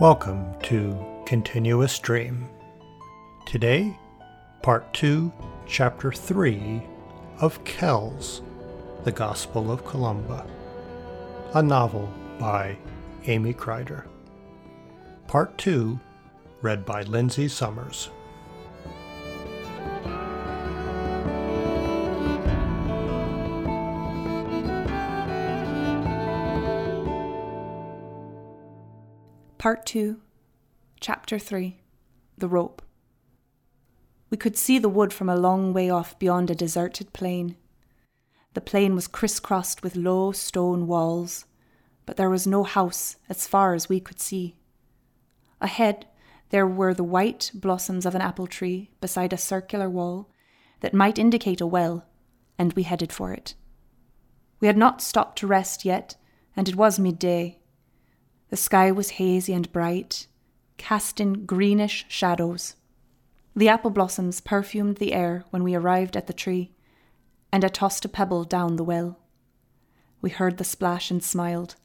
Welcome to Continuous Dream. Today, Part 2, Chapter 3 of Kells, The Gospel of Columba, a novel by Amy Crider. Part 2, read by Lindsay Summers. Part 2, Chapter 3 The Rope. We could see the wood from a long way off beyond a deserted plain. The plain was crisscrossed with low stone walls, but there was no house as far as we could see. Ahead, there were the white blossoms of an apple tree beside a circular wall that might indicate a well, and we headed for it. We had not stopped to rest yet, and it was midday. The sky was hazy and bright, casting greenish shadows. The apple blossoms perfumed the air when we arrived at the tree, and I tossed a pebble down the well. We heard the splash and smiled,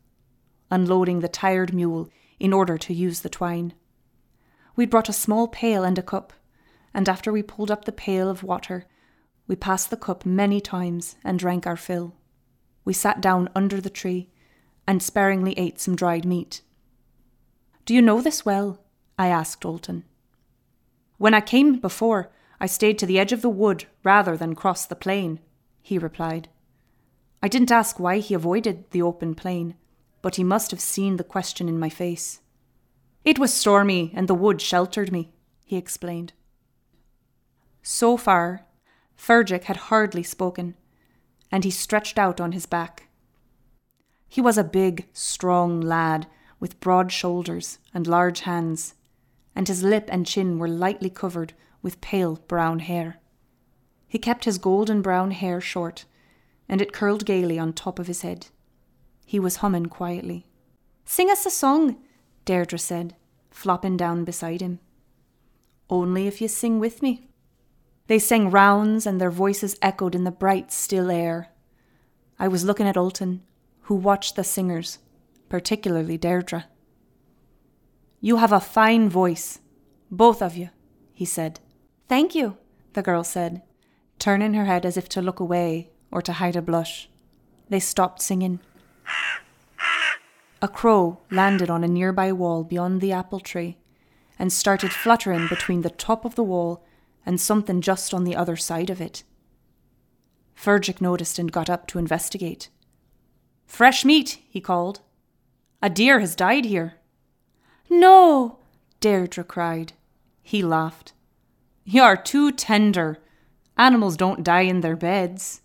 unloading the tired mule in order to use the twine. We'd brought a small pail and a cup, and after we pulled up the pail of water, we passed the cup many times and drank our fill. We sat down under the tree and sparingly ate some dried meat. Do you know this well? I asked Ultan. When I came before, I stayed to the edge of the wood rather than cross the plain, he replied. I didn't ask why he avoided the open plain, but he must have seen the question in my face. It was stormy, and the wood sheltered me, he explained. So far, Fergic had hardly spoken, and he stretched out on his back. He was a big, strong lad with broad shoulders and large hands, and his lip and chin were lightly covered with pale brown hair. He kept his golden brown hair short, and it curled gaily on top of his head. He was humming quietly. Sing us a song, Deirdre said, flopping down beside him. Only if you sing with me. They sang rounds, and their voices echoed in the bright, still air. I was looking at Ultan, who watched the singers, particularly Deirdre. You have a fine voice, both of you, he said. Thank you, the girl said, turning her head as if to look away or to hide a blush. They stopped singing. A crow landed on a nearby wall beyond the apple tree and started fluttering between the top of the wall and something just on the other side of it. Fergic noticed and got up to investigate. Fresh meat, he called. A deer has died here. No, Deirdre cried. He laughed. You are too tender. Animals don't die in their beds.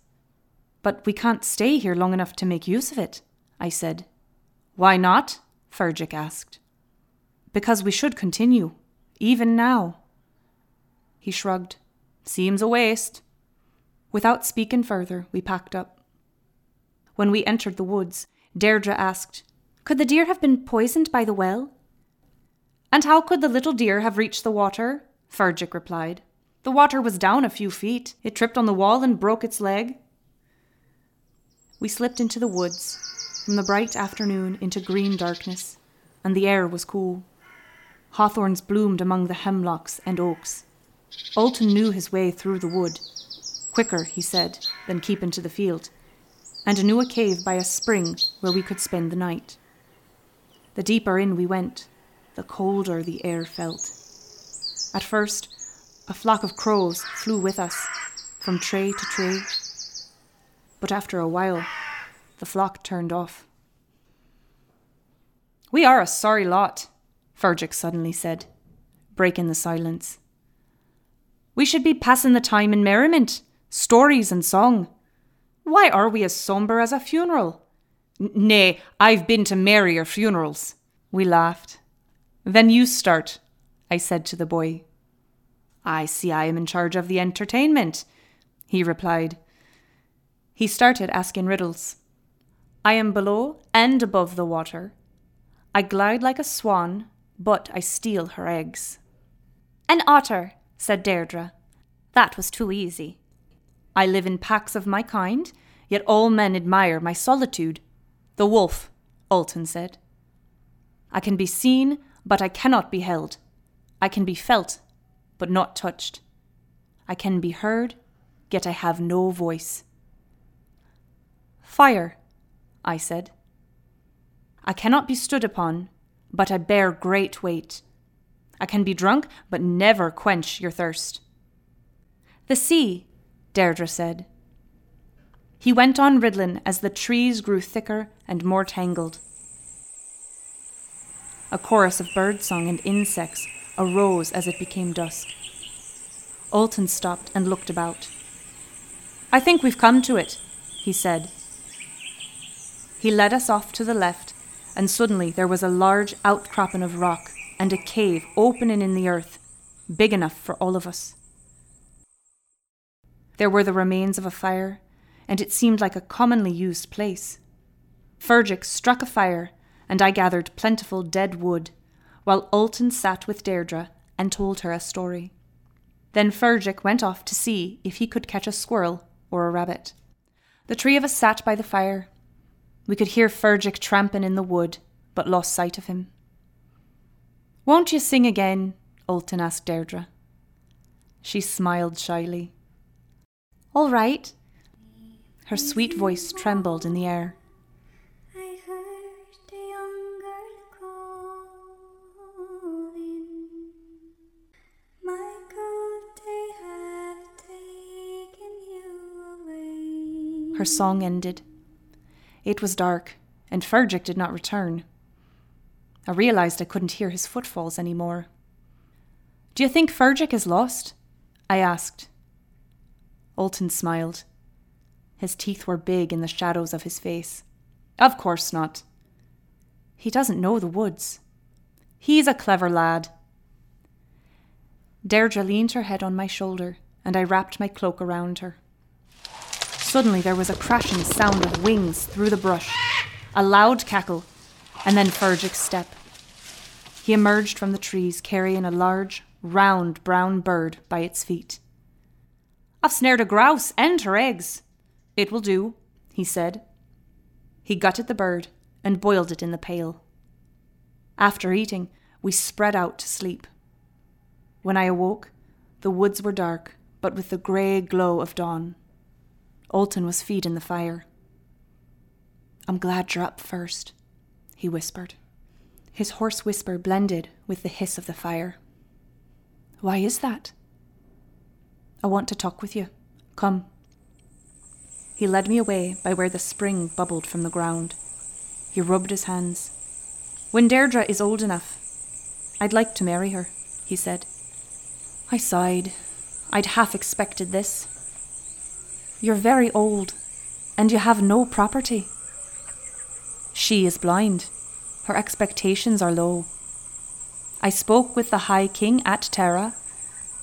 But we can't stay here long enough to make use of it, I said. Why not? Fergic asked. Because we should continue, even now. He shrugged. Seems a waste. Without speaking further, we packed up. When we entered the woods, Deirdre asked, Could the deer have been poisoned by the well? And how could the little deer have reached the water? Fergic replied. The water was down a few feet. It tripped on the wall and broke its leg. We slipped into the woods, from the bright afternoon into green darkness, and the air was cool. Hawthorns bloomed among the hemlocks and oaks. Ultan knew his way through the wood. Quicker, he said, than keep into the field and knew a cave by a spring where we could spend the night. The deeper in we went, the colder the air felt. At first, a flock of crows flew with us, from tree to tree. But after a while, the flock turned off. We are a sorry lot, Fergic suddenly said, breaking the silence. We should be passing the time in merriment, stories and song. Why are we as sombre as a funeral? Nay, I've been to merrier funerals. We laughed. Then you start, I said to the boy. I see I am in charge of the entertainment, he replied. He started asking riddles. I am below and above the water. I glide like a swan, but I steal her eggs. An otter, said Deirdre. That was too easy. I live in packs of my kind, yet all men admire my solitude. The wolf, Ultan said. I can be seen but I cannot be held. I can be felt, but not touched. I can be heard, yet I have no voice. Fire, I said. I cannot be stood upon, but I bear great weight. I can be drunk, but never quench your thirst. The sea, Deirdre said. He went on riddling as the trees grew thicker and more tangled. A chorus of birdsong and insects arose as it became dusk. Ultan stopped and looked about. I think we've come to it, he said. He led us off to the left, and suddenly there was a large outcropping of rock and a cave opening in the earth, big enough for all of us. There were the remains of a fire, and it seemed like a commonly used place. Fergic struck a fire, and I gathered plentiful dead wood, while Ultan sat with Deirdre and told her a story. Then Fergic went off to see if he could catch a squirrel or a rabbit. The three of us sat by the fire. We could hear Fergic tramping in the wood, but lost sight of him. Won't you sing again? Ultan asked Deirdre. She smiled shyly. All right. Her sweet voice trembled in the air. Her song ended. It was dark, and Fergic did not return. I realized I couldn't hear his footfalls any more. Do you think Fergic is lost? I asked. Ultan smiled. His teeth were big in the shadows of his face. Of course not. He doesn't know the woods. He's a clever lad. Deirdre leaned her head on my shoulder, and I wrapped my cloak around her. Suddenly there was a crashing sound of wings through the brush, a loud cackle, and then Fergic's step. He emerged from the trees carrying a large, round brown bird by its feet. I've snared a grouse and her eggs. It will do, he said. He gutted the bird and boiled it in the pail. After eating, we spread out to sleep. When I awoke, the woods were dark, but with the grey glow of dawn. Ultan was feeding the fire. I'm glad you're up first, he whispered. His hoarse whisper blended with the hiss of the fire. Why is that? I want to talk with you. Come. He led me away by where the spring bubbled from the ground. He rubbed his hands. When Deirdre is old enough, I'd like to marry her, he said. I sighed. I'd half expected this. You're very old, and you have no property. She is blind. Her expectations are low. I spoke with the High King at Tara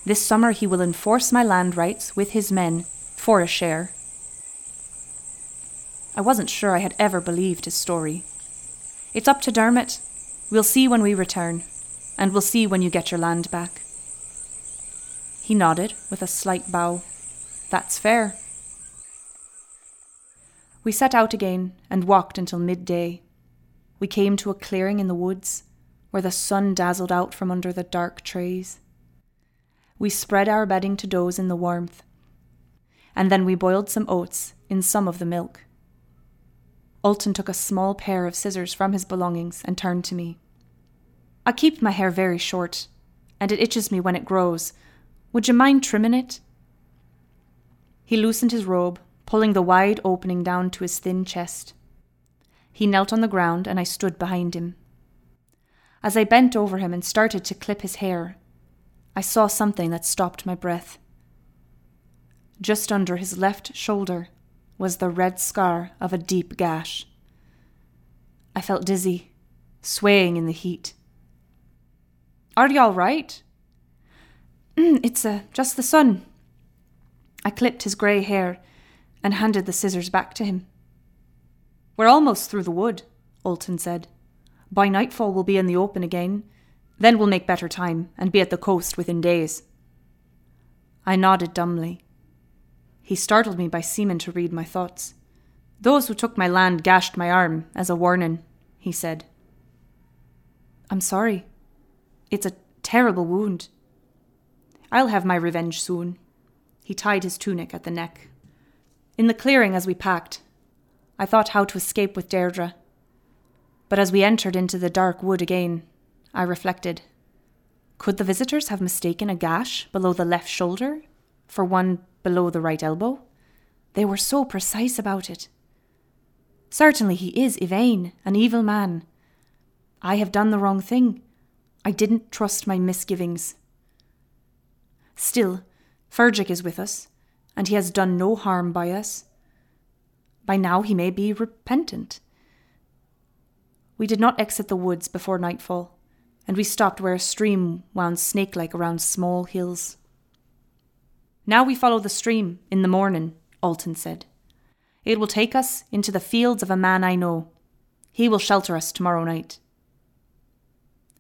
this summer he will enforce my land rights with his men for a share. I wasn't sure I had ever believed his story. It's up to Dermot. We'll see when we return, and we'll see when you get your land back. He nodded with a slight bow. That's fair. We set out again and walked until midday. We came to a clearing in the woods where the sun dazzled out from under the dark trees. We spread our bedding to doze in the warmth, and then we boiled some oats in some of the milk. Ultan took a small pair of scissors from his belongings and turned to me. I keep my hair very short, and it itches me when it grows. Would you mind trimming it? He loosened his robe, pulling the wide opening down to his thin chest. He knelt on the ground, and I stood behind him. As I bent over him and started to clip his hair, I saw something that stopped my breath. Just under his left shoulder was the red scar of a deep gash. I felt dizzy, swaying in the heat. Are you all right? Mm, it's uh, just the sun. I clipped his grey hair and handed the scissors back to him. We're almost through the wood, Ultan said. By nightfall we'll be in the open again, then we'll make better time and be at the coast within days. I nodded dumbly. He startled me by seeming to read my thoughts. Those who took my land gashed my arm as a warning, he said. I'm sorry, It's a terrible wound. I'll have my revenge soon. He tied his tunic at the neck. In the clearing as we packed, I thought how to escape with Deirdre. But as we entered into the dark wood again, I reflected. Could the visitors have mistaken a gash below the left shoulder for one below the right elbow? They were so precise about it. Certainly he is Yvain, an evil man. I have done the wrong thing. I didn't trust my misgivings. Still, Fergic is with us, and he has done no harm by us. By now he may be repentant. We did not exit the woods before nightfall, and we stopped where a stream wound snake like around small hills. Now we follow the stream in the morning, Ultan said. It will take us into the fields of a man I know. He will shelter us tomorrow night.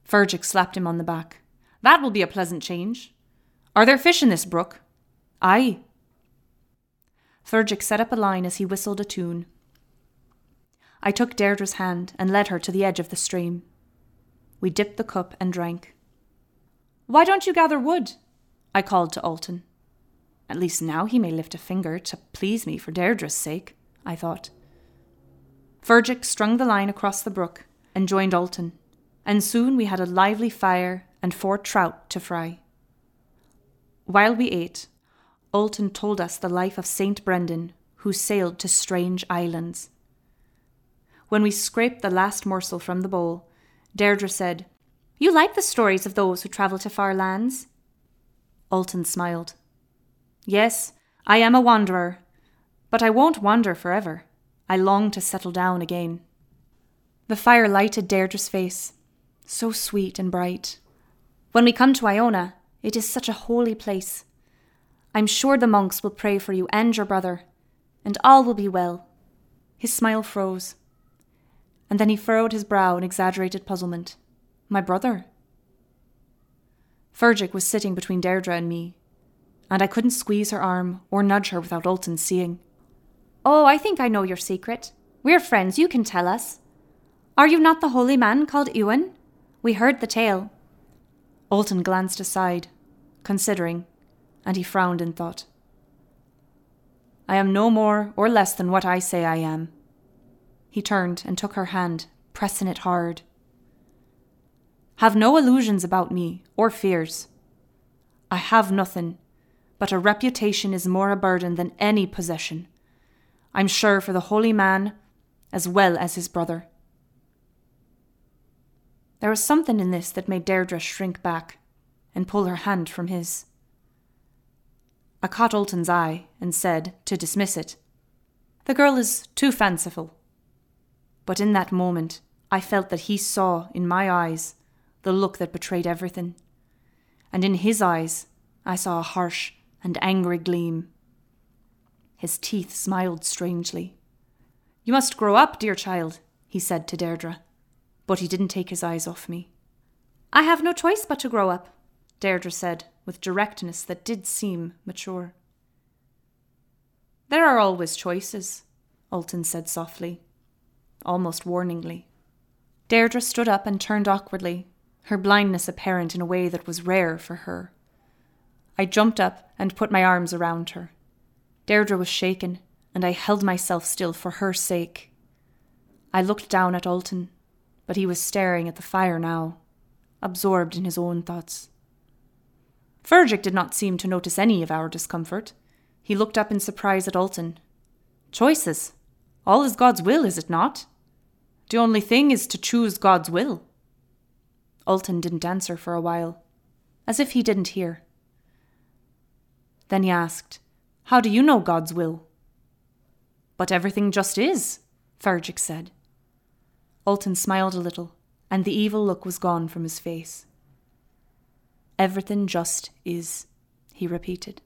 Fergic slapped him on the back. That will be a pleasant change. Are there fish in this brook? Aye. Fergic set up a line as he whistled a tune. I took Deirdre's hand and led her to the edge of the stream. We dipped the cup and drank. Why don't you gather wood? I called to Ultan. At least now he may lift a finger to please me for Deirdre's sake, I thought. Fergic strung the line across the brook and joined Ultan, and soon we had a lively fire and four trout to fry. While we ate, Ultan told us the life of Saint Brendan, who sailed to strange islands. When we scraped the last morsel from the bowl, Deirdre said, You like the stories of those who travel to far lands? Ultan smiled. Yes, I am a wanderer, but I won't wander forever. I long to settle down again. The fire lighted Deirdre's face, so sweet and bright. When we come to Iona, it is such a holy place. I'm sure the monks will pray for you and your brother, and all will be well. His smile froze, and then he furrowed his brow in exaggerated puzzlement. My brother? Fergic was sitting between Deirdre and me, and I couldn't squeeze her arm or nudge her without Ultan seeing. Oh, I think I know your secret. We're friends, you can tell us. Are you not the holy man called Ewan? We heard the tale. Ultan glanced aside, considering, and he frowned in thought. I am no more or less than what I say I am. He turned and took her hand, pressing it hard. Have no illusions about me or fears. I have nothing but a reputation is more a burden than any possession. I'm sure for the holy man as well as his brother. There was something in this that made Deirdre shrink back and pull her hand from his. I caught Ultan's eye and said, to dismiss it, The girl is too fanciful. But in that moment, I felt that he saw in my eyes the look that betrayed everything. And in his eyes, I saw a harsh and angry gleam. His teeth smiled strangely. You must grow up, dear child, he said to Deirdre, but he didn't take his eyes off me. I have no choice but to grow up, Deirdre said, with directness that did seem mature. There are always choices, Ultan said softly, almost warningly. Deirdre stood up and turned awkwardly, her blindness apparent in a way that was rare for her. I jumped up and put my arms around her. Deirdre was shaken, and I held myself still for her sake. I looked down at Ultan, but he was staring at the fire now, absorbed in his own thoughts. Fergic did not seem to notice any of our discomfort. He looked up in surprise at Ultan. Choices. All is God's will, is it not? The only thing is to choose God's will. Ultan didn't answer for a while, as if he didn't hear. Then he asked, How do you know God's will? But everything just is, Fergic said. Ultan smiled a little, and the evil look was gone from his face. Everything just is, he repeated.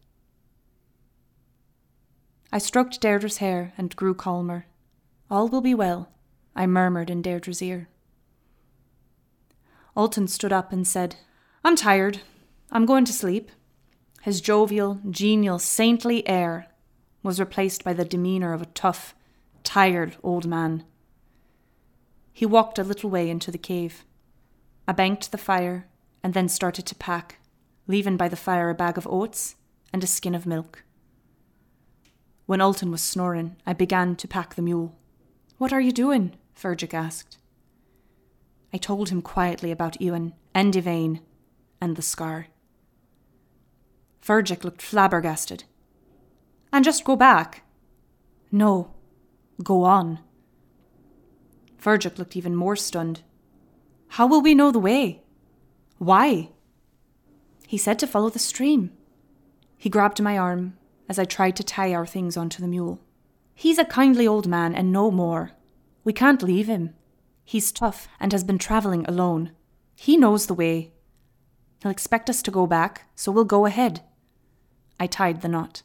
I stroked Deirdre's hair and grew calmer. All will be well, I murmured in Deirdre's ear. Ultan stood up and said, I'm tired. I'm going to sleep. His jovial, genial, saintly air was replaced by the demeanour of a tough, tired old man. He walked a little way into the cave. I banked the fire and then started to pack, leaving by the fire a bag of oats and a skin of milk. When Ultan was snoring, I began to pack the mule. What are you doing? Fergic asked. I told him quietly about Ewan and Yvain and the scar. Fergic looked flabbergasted. And just go back? No, go on. Fergic looked even more stunned. How will we know the way? Why? He said to follow the stream. He grabbed my arm as I tried to tie our things onto the mule. He's a kindly old man and no more. We can't leave him. He's tough and has been travelling alone. He knows the way. He'll expect us to go back, so we'll go ahead. I tied the knot.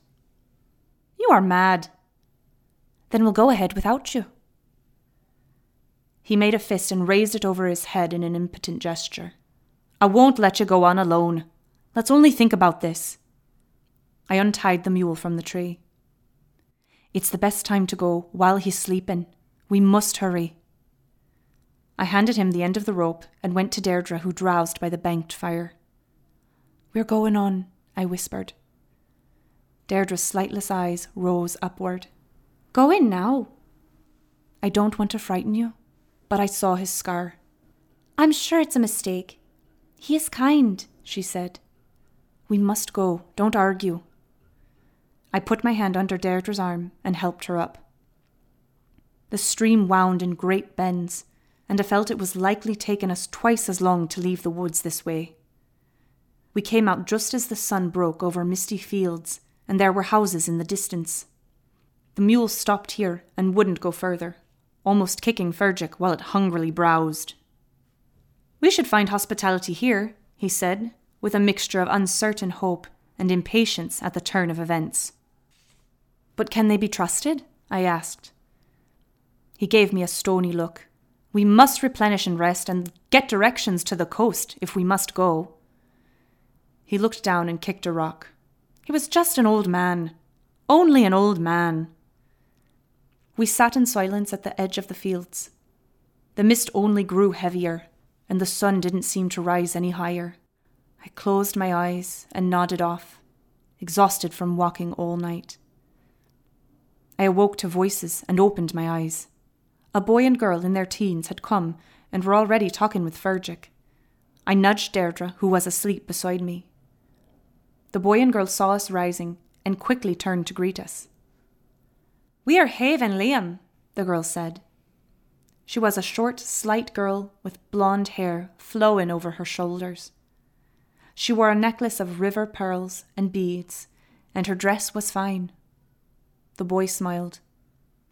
You are mad. Then we'll go ahead without you. He made a fist and raised it over his head in an impotent gesture. I won't let you go on alone. Let's only think about this. I untied the mule from the tree. It's the best time to go while he's sleeping. We must hurry. I handed him the end of the rope and went to Deirdre, who drowsed by the banked fire. We're going on, I whispered. Deirdre's slightless eyes rose upward. Go in now. I don't want to frighten you, but I saw his scar. I'm sure it's a mistake. He is kind, she said. We must go. Don't argue. I put my hand under Deirdre's arm and helped her up. The stream wound in great bends, and I felt it was likely taking us twice as long to leave the woods this way. We came out just as the sun broke over misty fields and there were houses in the distance. The mule stopped here and wouldn't go further, almost kicking Fergic while it hungrily browsed. We should find hospitality here, he said, with a mixture of uncertain hope and impatience at the turn of events. But can they be trusted? I asked. He gave me a stony look. We must replenish and rest and get directions to the coast if we must go. He looked down and kicked a rock. He was just an old man. Only an old man. We sat in silence at the edge of the fields. The mist only grew heavier, and the sun didn't seem to rise any higher. I closed my eyes and nodded off, exhausted from walking all night. I awoke to voices and opened my eyes. A boy and girl in their teens had come and were already talking with Fergic. I nudged Deirdre, who was asleep beside me. The boy and girl saw us rising and quickly turned to greet us. We are Have and Liam, the girl said. She was a short, slight girl with blonde hair flowing over her shoulders. She wore a necklace of river pearls and beads, and her dress was fine. The boy smiled.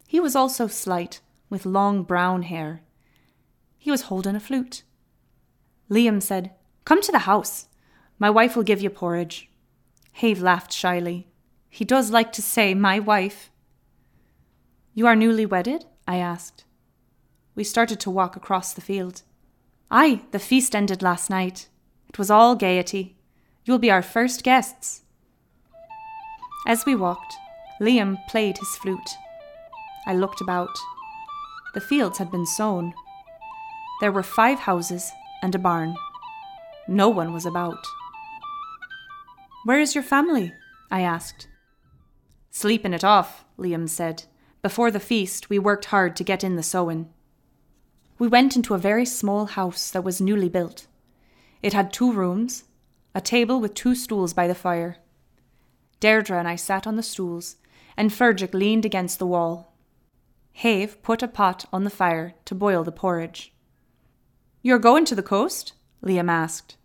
He was also slight, with long brown hair. He was holding a flute. Liam said, Come to the house. My wife will give you porridge. Have laughed shyly. He does like to say, my wife. You are newly wedded? I asked. We started to walk across the field. Aye, the feast ended last night. It was all gaiety. You'll be our first guests. As we walked, Liam played his flute. I looked about. The fields had been sown. There were five houses and a barn. No one was about. Where is your family? I asked. Sleeping it off, Liam said. Before the feast, we worked hard to get in the sowing. We went into a very small house that was newly built. It had two rooms, a table with two stools by the fire. Deirdre and I sat on the stools, and Fergic leaned against the wall. Have put a pot on the fire to boil the porridge. You're going to the coast? Liam asked.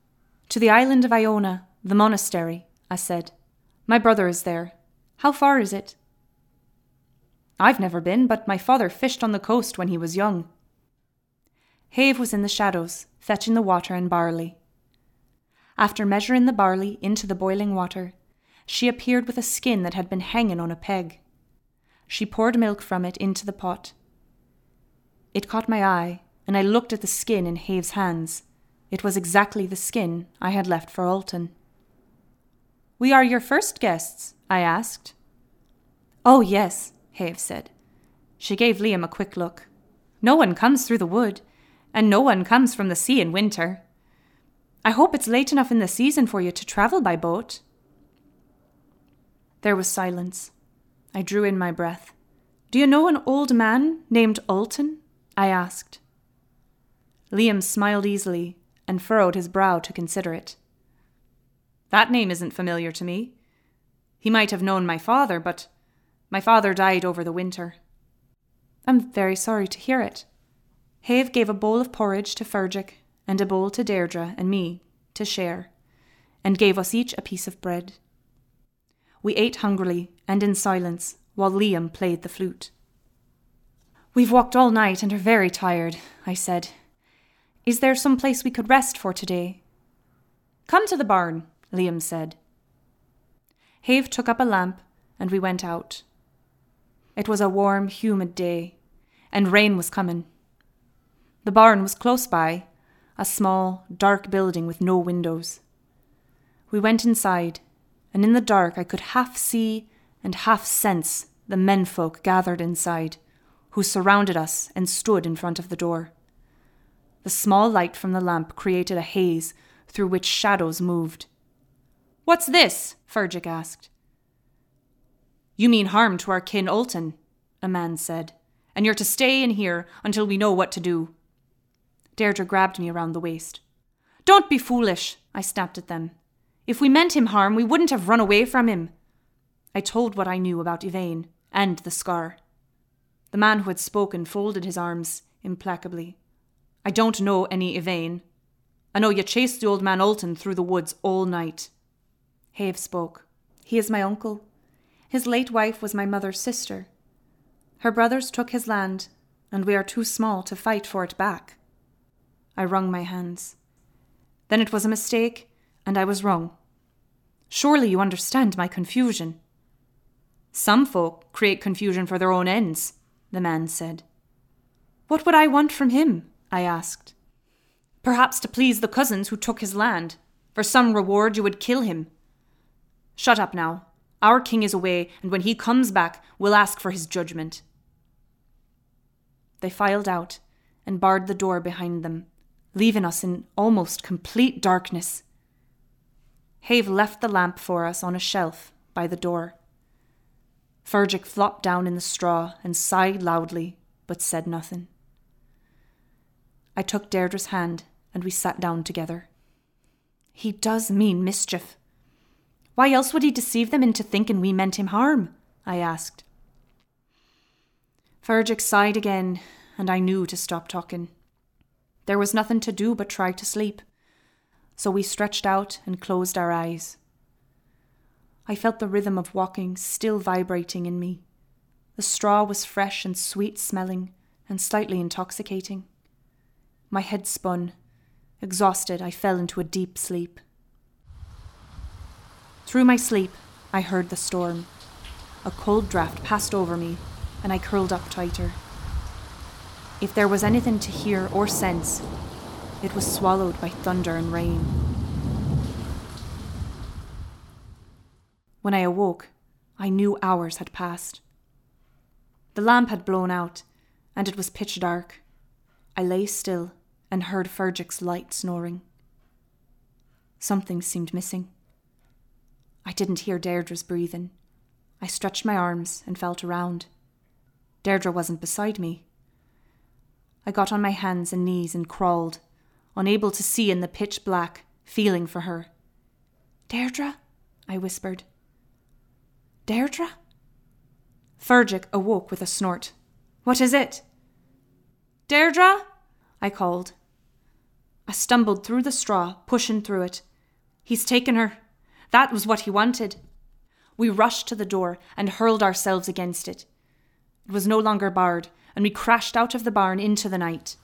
To the island of Iona, the monastery. I said. My brother is there. How far is it? I've never been, but my father fished on the coast when he was young. Have was in the shadows, fetching the water and barley. After measuring the barley into the boiling water, she appeared with a skin that had been hanging on a peg. She poured milk from it into the pot. It caught my eye, and I looked at the skin in Have's hands. It was exactly the skin I had left for Ultan. We are your first guests, I asked. Oh, yes, Have said. She gave Liam a quick look. No one comes through the wood, and no one comes from the sea in winter. I hope it's late enough in the season for you to travel by boat. There was silence. I drew in my breath. Do you know an old man named Ultan? I asked. Liam smiled easily and furrowed his brow to consider it. That name isn't familiar to me. He might have known my father, but my father died over the winter. I'm very sorry to hear it. Have gave a bowl of porridge to Fergic and a bowl to Deirdre and me to share, and gave us each a piece of bread. We ate hungrily and in silence while Liam played the flute. We've walked all night and are very tired, I said. Is there some place we could rest for today? Come to the barn, Liam said. Have took up a lamp and we went out. It was a warm, humid day, and rain was coming. The barn was close by, a small, dark building with no windows. We went inside, and in the dark I could half see and half sense the menfolk gathered inside, who surrounded us and stood in front of the door. The small light from the lamp created a haze through which shadows moved. What's this? Fergic asked. You mean harm to our kin Ultan, a man said, and you're to stay in here until we know what to do. Deirdre grabbed me around the waist. Don't be foolish, I snapped at them. If we meant him harm, we wouldn't have run away from him. I told what I knew about Yvain and the scar. The man who had spoken folded his arms implacably. I don't know any Yvain. I know you chased the old man Ultan through the woods all night. Have spoke. He is my uncle. His late wife was my mother's sister. Her brothers took his land, and we are too small to fight for it back. I wrung my hands. Then it was a mistake, and I was wrong. Surely you understand my confusion. Some folk create confusion for their own ends, the man said. What would I want from him? I asked. Perhaps to please the cousins who took his land. For some reward, you would kill him. Shut up now. Our king is away, and when he comes back, we'll ask for his judgment. They filed out and barred the door behind them, leaving us in almost complete darkness. Have left the lamp for us on a shelf by the door. Fergic flopped down in the straw and sighed loudly, but said nothing. I took Deirdre's hand and we sat down together. He does mean mischief. Why else would he deceive them into thinking we meant him harm? I asked. Fergic sighed again, and I knew to stop talking. There was nothing to do but try to sleep, so we stretched out and closed our eyes. I felt the rhythm of walking still vibrating in me. The straw was fresh and sweet smelling and slightly intoxicating. My head spun. Exhausted, I fell into a deep sleep. Through my sleep, I heard the storm. A cold draught passed over me, and I curled up tighter. If there was anything to hear or sense, it was swallowed by thunder and rain. When I awoke, I knew hours had passed. The lamp had blown out, and it was pitch dark. I lay still and heard Fergic's light snoring. Something seemed missing. I didn't hear Deirdre's breathing. I stretched my arms and felt around. Deirdre wasn't beside me. I got on my hands and knees and crawled, unable to see in the pitch black, feeling for her. Deirdre? I whispered. Deirdre? Fergic awoke with a snort. What is it? Deirdre? I called. I stumbled through the straw, pushing through it. He's taken her. That was what he wanted. We rushed to the door and hurled ourselves against it. It was no longer barred, and we crashed out of the barn into the night.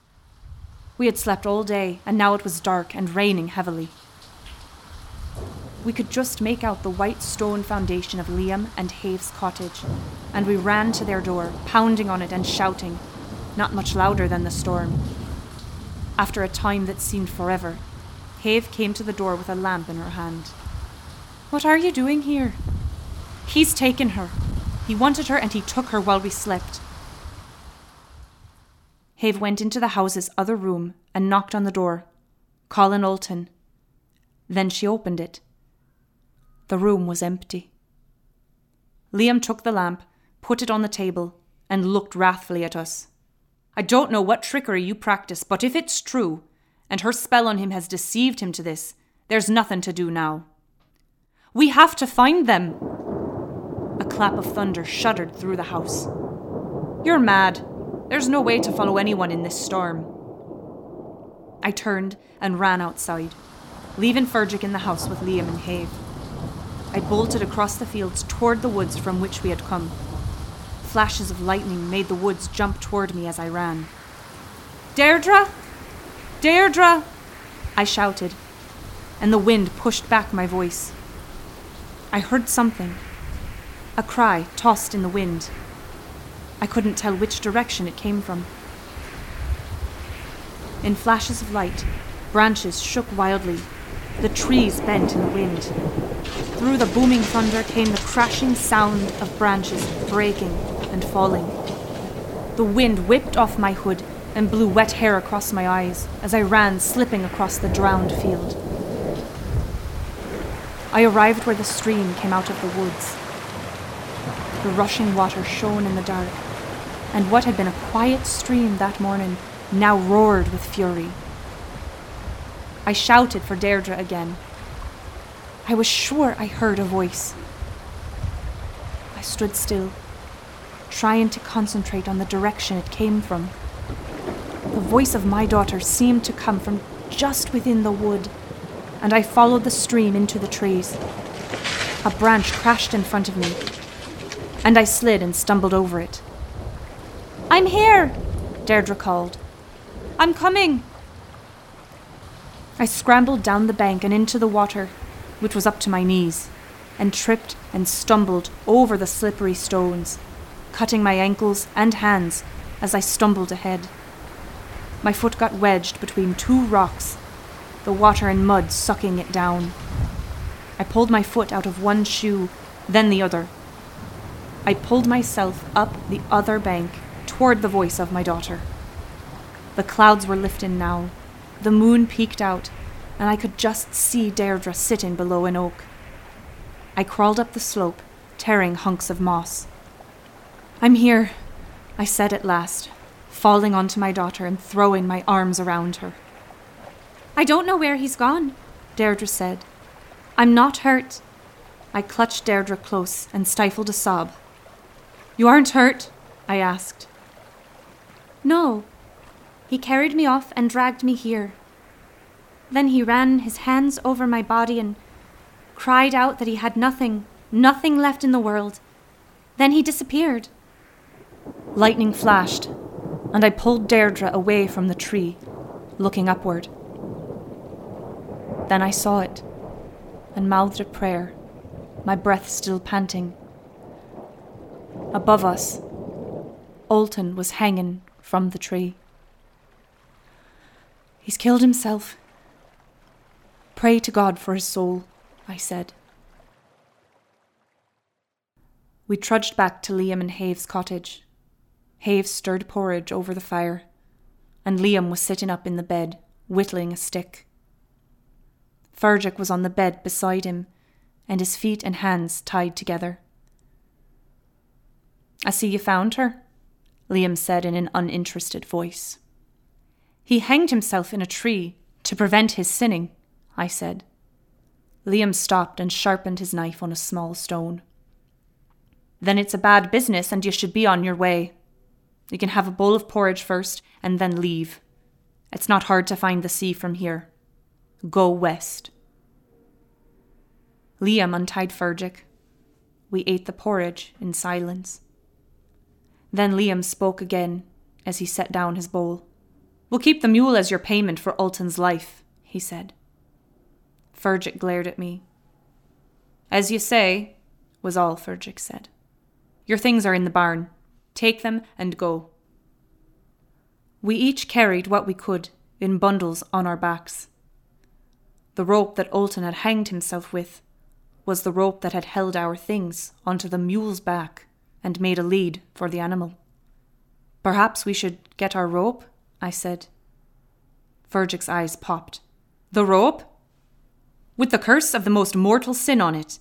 We had slept all day, and now it was dark and raining heavily. We could just make out the white stone foundation of Liam and Have's cottage, and we ran to their door, pounding on it and shouting, not much louder than the storm. After a time that seemed forever, Have came to the door with a lamp in her hand. What are you doing here? He's taken her. He wanted her and he took her while we slept. Have went into the house's other room and knocked on the door. Colin Ultan. Then she opened it. The room was empty. Liam took the lamp, put it on the table, and looked wrathfully at us. I don't know what trickery you practice, but if it's true, and her spell on him has deceived him to this, there's nothing to do now. We have to find them! A clap of thunder shuddered through the house. You're mad. There's no way to follow anyone in this storm. I turned and ran outside, leaving Fergic in the house with Liam and Have. I bolted across the fields toward the woods from which we had come. Flashes of lightning made the woods jump toward me as I ran. Deirdre! Deirdre! I shouted, and the wind pushed back my voice. I heard something. A cry tossed in the wind. I couldn't tell which direction it came from. In flashes of light, branches shook wildly. The trees bent in the wind. Through the booming thunder came the crashing sound of branches breaking and falling. The wind whipped off my hood and blew wet hair across my eyes as I ran slipping across the drowned field. I arrived where the stream came out of the woods. The rushing water shone in the dark, and what had been a quiet stream that morning now roared with fury. I shouted for Deirdre again. I was sure I heard a voice. I stood still, trying to concentrate on the direction it came from. The voice of my daughter seemed to come from just within the wood, and I followed the stream into the trees. A branch crashed in front of me, and I slid and stumbled over it. I'm here, Deirdre called. I'm coming. I scrambled down the bank and into the water, which was up to my knees, and tripped and stumbled over the slippery stones, cutting my ankles and hands as I stumbled ahead. My foot got wedged between two rocks, the water and mud sucking it down. I pulled my foot out of one shoe, then the other. I pulled myself up the other bank toward the voice of my daughter. The clouds were lifting now, the moon peeked out, and I could just see Deirdre sitting below an oak. I crawled up the slope, tearing hunks of moss. I'm here, I said at last, falling onto my daughter and throwing my arms around her. I don't know where he's gone, Deirdre said. I'm not hurt. I clutched Deirdre close and stifled a sob. You aren't hurt? I asked. No, he carried me off and dragged me here. Then he ran his hands over my body and cried out that he had nothing, nothing left in the world. Then he disappeared. Lightning flashed, and I pulled Deirdre away from the tree, looking upward. Then I saw it and mouthed a prayer, my breath still panting. Above us, Ultan was hanging from the tree. He's killed himself. Pray to God for his soul, I said. We trudged back to Liam and Have's cottage. Have stirred porridge over the fire, and Liam was sitting up in the bed, whittling a stick. Fergic was on the bed beside him, and his feet and hands tied together. I see you found her, Liam said in an uninterested voice. He hanged himself in a tree to prevent his sinning, I said. Liam stopped and sharpened his knife on a small stone. Then it's a bad business and you should be on your way. You can have a bowl of porridge first and then leave. It's not hard to find the sea from here. Go west. Liam untied Fergic. We ate the porridge in silence. Then Liam spoke again as he set down his bowl. We'll keep the mule as your payment for Ultan's life, he said. Fergic glared at me. As you say, was all Fergic said. Your things are in the barn. Take them and go. We each carried what we could in bundles on our backs. The rope that Ultan had hanged himself with was the rope that had held our things onto the mule's back and made a lead for the animal. Perhaps we should get our rope I said. Fergic's eyes popped. The rope? With the curse of the most mortal sin on it.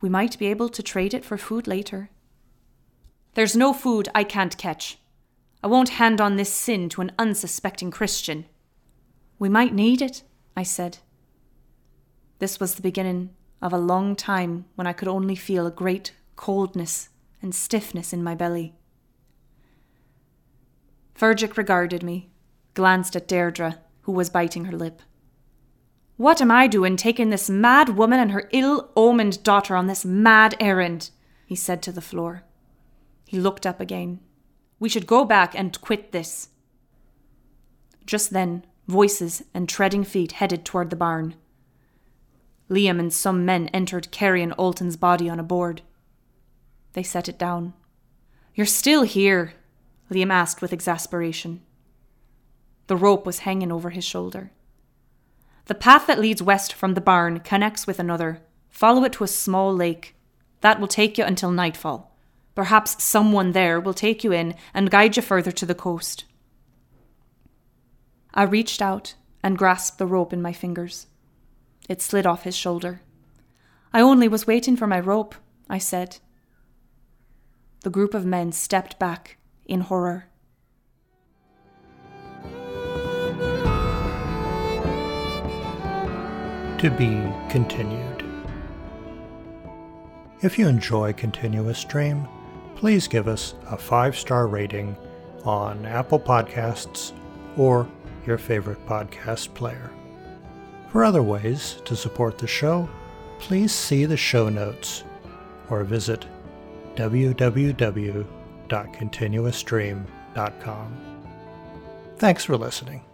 We might be able to trade it for food later. There's no food I can't catch. I won't hand on this sin to an unsuspecting Christian. We might need it, I said. This was the beginning of a long time when I could only feel a great coldness and stiffness in my belly. Fergic regarded me, glanced at Deirdre, who was biting her lip. What am I doing taking this mad woman and her ill omened daughter on this mad errand? he said to the floor. He looked up again. We should go back and quit this. Just then, voices and treading feet headed toward the barn. Liam and some men entered carrying Ultan's body on a board. They set it down. You're still here, Liam asked with exasperation. The rope was hanging over his shoulder. The path that leads west from the barn connects with another. Follow it to a small lake. That will take you until nightfall. Perhaps someone there will take you in and guide you further to the coast. I reached out and grasped the rope in my fingers. It slid off his shoulder. I only was waiting for my rope, I said. The group of men stepped back in horror. To be continued. If you enjoy Continuous Stream, please give us a five star rating on Apple Podcasts or your favorite podcast player. For other ways to support the show, please see the show notes or visit www.continuousstream.com. Thanks for listening.